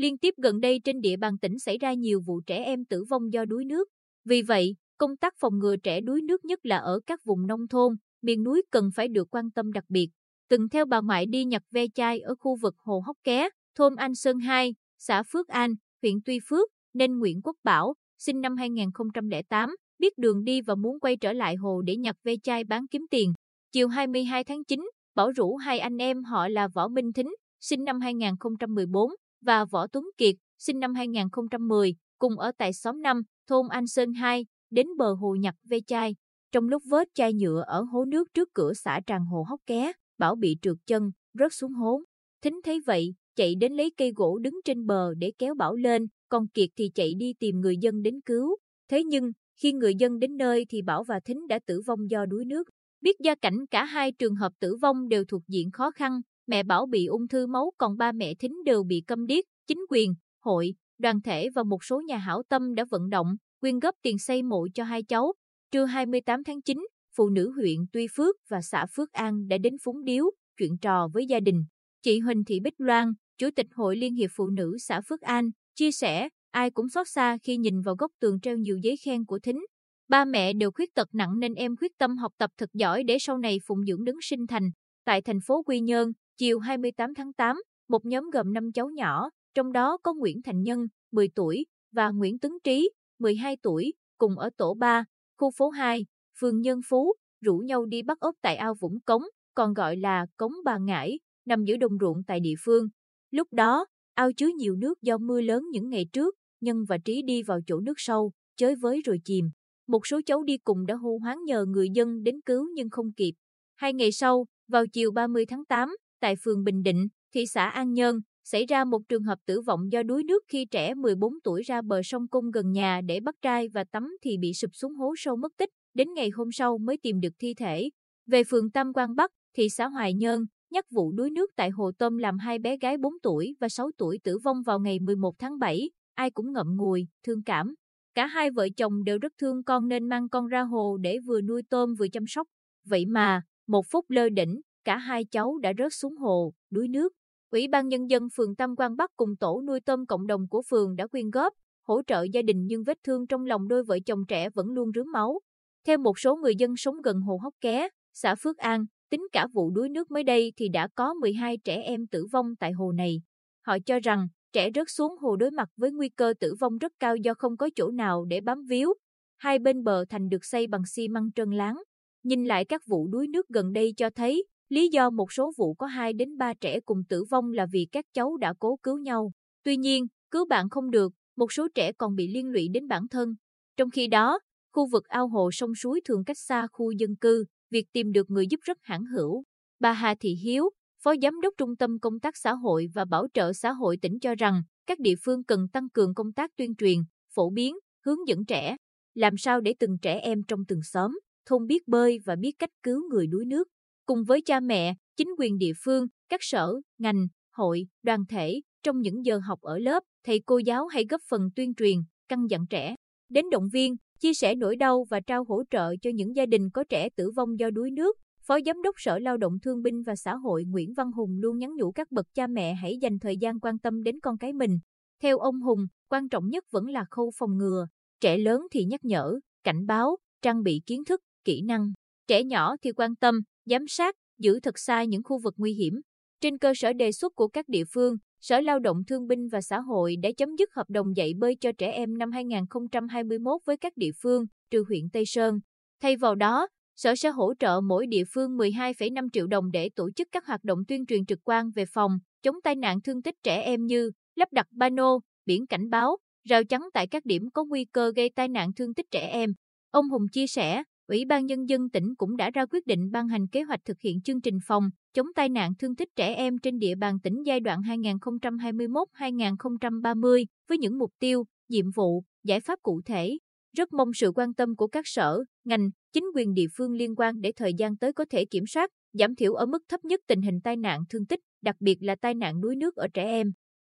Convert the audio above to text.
Liên tiếp gần đây trên địa bàn tỉnh xảy ra nhiều vụ trẻ em tử vong do đuối nước. Vì vậy, công tác phòng ngừa trẻ đuối nước nhất là ở các vùng nông thôn, miền núi cần phải được quan tâm đặc biệt. Từng theo bà ngoại đi nhặt ve chai ở khu vực Hồ Hóc Ké, thôn An Sơn 2, xã Phước An, huyện Tuy Phước, nên Nguyễn Quốc Bảo, sinh năm 2008, biết đường đi và muốn quay trở lại hồ để nhặt ve chai bán kiếm tiền. Chiều 22 tháng 9, Bảo rủ hai anh em họ là Võ Minh Thính, sinh năm 2014, và Võ Tuấn Kiệt, sinh năm 2010, cùng ở tại xóm 5, thôn An Sơn 2, đến bờ hồ nhặt ve chai. Trong lúc vớt chai nhựa ở hố nước trước cửa xã Tràng Hồ Hóc Ké, Bảo bị trượt chân, rớt xuống hố. Thính thấy vậy, chạy đến lấy cây gỗ đứng trên bờ để kéo Bảo lên, còn Kiệt thì chạy đi tìm người dân đến cứu. Thế nhưng, khi người dân đến nơi thì Bảo và Thính đã tử vong do đuối nước. Biết gia cảnh cả hai trường hợp tử vong đều thuộc diện khó khăn, mẹ Bảo bị ung thư máu còn ba mẹ Thính đều bị câm điếc, chính quyền, hội, đoàn thể và một số nhà hảo tâm đã vận động, quyên góp tiền xây mộ cho hai cháu. Trưa 28 tháng 9, phụ nữ huyện Tuy Phước và xã Phước An đã đến phúng điếu, chuyện trò với gia đình. Chị Huỳnh Thị Bích Loan, Chủ tịch Hội Liên hiệp Phụ nữ xã Phước An, chia sẻ, ai cũng xót xa khi nhìn vào góc tường treo nhiều giấy khen của Thính. Ba mẹ đều khuyết tật nặng nên em quyết tâm học tập thật giỏi để sau này phụng dưỡng đứng sinh thành. Tại thành phố Quy Nhơn, chiều 28 tháng 8, một nhóm gồm 5 cháu nhỏ, trong đó có Nguyễn Thành Nhân, 10 tuổi, và Nguyễn Tấn Trí, 12 tuổi, cùng ở tổ 3, khu phố 2, phường Nhân Phú, rủ nhau đi bắt ốc tại ao Vũng Cống, còn gọi là Cống Bà ngãi, nằm giữa đồng ruộng tại địa phương. Lúc đó, ao chứa nhiều nước do mưa lớn những ngày trước, Nhân và Trí đi vào chỗ nước sâu, chới với rồi chìm. Một số cháu đi cùng đã hô hoáng nhờ người dân đến cứu nhưng không kịp. Hai ngày sau, vào chiều 30 tháng 8, tại phường Bình Định, thị xã An Nhơn, xảy ra một trường hợp tử vong do đuối nước khi trẻ 14 tuổi ra bờ sông Cung gần nhà để bắt trai và tắm thì bị sụp xuống hố sâu mất tích, đến ngày hôm sau mới tìm được thi thể. Về phường Tam Quang Bắc, thị xã Hoài Nhơn, nhắc vụ đuối nước tại Hồ Tôm làm hai bé gái 4 tuổi và 6 tuổi tử vong vào ngày 11 tháng 7, ai cũng ngậm ngùi, thương cảm. Cả hai vợ chồng đều rất thương con nên mang con ra hồ để vừa nuôi tôm vừa chăm sóc. Vậy mà, một phút lơ đỉnh, cả hai cháu đã rớt xuống hồ, đuối nước. Ủy ban Nhân dân phường Tam Quang Bắc cùng tổ nuôi tôm cộng đồng của phường đã quyên góp, hỗ trợ gia đình nhưng vết thương trong lòng đôi vợ chồng trẻ vẫn luôn rướm máu. Theo một số người dân sống gần hồ Hóc Ké, xã Phước An, tính cả vụ đuối nước mới đây thì đã có 12 trẻ em tử vong tại hồ này. Họ cho rằng trẻ rớt xuống hồ đối mặt với nguy cơ tử vong rất cao do không có chỗ nào để bám víu. Hai bên bờ thành được xây bằng xi măng trơn láng. Nhìn lại các vụ đuối nước gần đây cho thấy, lý do một số vụ có 2 đến 3 trẻ cùng tử vong là vì các cháu đã cố cứu nhau. Tuy nhiên, cứu bạn không được, một số trẻ còn bị liên lụy đến bản thân. Trong khi đó, khu vực ao hồ sông suối thường cách xa khu dân cư, việc tìm được người giúp rất hãn hữu. Bà Hà Thị Hiếu, Phó Giám đốc Trung tâm Công tác Xã hội và Bảo trợ Xã hội tỉnh cho rằng, các địa phương cần tăng cường công tác tuyên truyền, phổ biến, hướng dẫn trẻ, làm sao để từng trẻ em trong từng xóm, thôn biết bơi và biết cách cứu người đuối nước. Cùng với cha mẹ, chính quyền địa phương, các sở, ngành, hội, đoàn thể, trong những giờ học ở lớp, thầy cô giáo hãy góp phần tuyên truyền, căn dặn trẻ, đến động viên, chia sẻ nỗi đau và trao hỗ trợ cho những gia đình có trẻ tử vong do đuối nước. Phó Giám đốc Sở Lao động Thương binh và Xã hội Nguyễn Văn Hùng luôn nhắn nhủ các bậc cha mẹ hãy dành thời gian quan tâm đến con cái mình. Theo ông Hùng, quan trọng nhất vẫn là khâu phòng ngừa. Trẻ lớn thì nhắc nhở, cảnh báo, trang bị kiến thức, kỹ năng. Trẻ nhỏ thì quan tâm, giám sát, giữ thật xa những khu vực nguy hiểm. Trên cơ sở đề xuất của các địa phương, Sở Lao động Thương binh và Xã hội đã chấm dứt hợp đồng dạy bơi cho trẻ em năm 2021 với các địa phương, trừ huyện Tây Sơn. Thay vào đó, Sở sẽ hỗ trợ mỗi địa phương 12,5 triệu đồng để tổ chức các hoạt động tuyên truyền trực quan về phòng, chống tai nạn thương tích trẻ em như lắp đặt pano, biển cảnh báo, rào chắn tại các điểm có nguy cơ gây tai nạn thương tích trẻ em. Ông Hùng chia sẻ, Ủy ban Nhân dân tỉnh cũng đã ra quyết định ban hành kế hoạch thực hiện chương trình phòng, chống tai nạn thương tích trẻ em trên địa bàn tỉnh giai đoạn 2021-2030 với những mục tiêu, nhiệm vụ, giải pháp cụ thể. Rất mong sự quan tâm của các sở, ngành, chính quyền địa phương liên quan để thời gian tới có thể kiểm soát, giảm thiểu ở mức thấp nhất tình hình tai nạn thương tích, đặc biệt là tai nạn đuối nước ở trẻ em.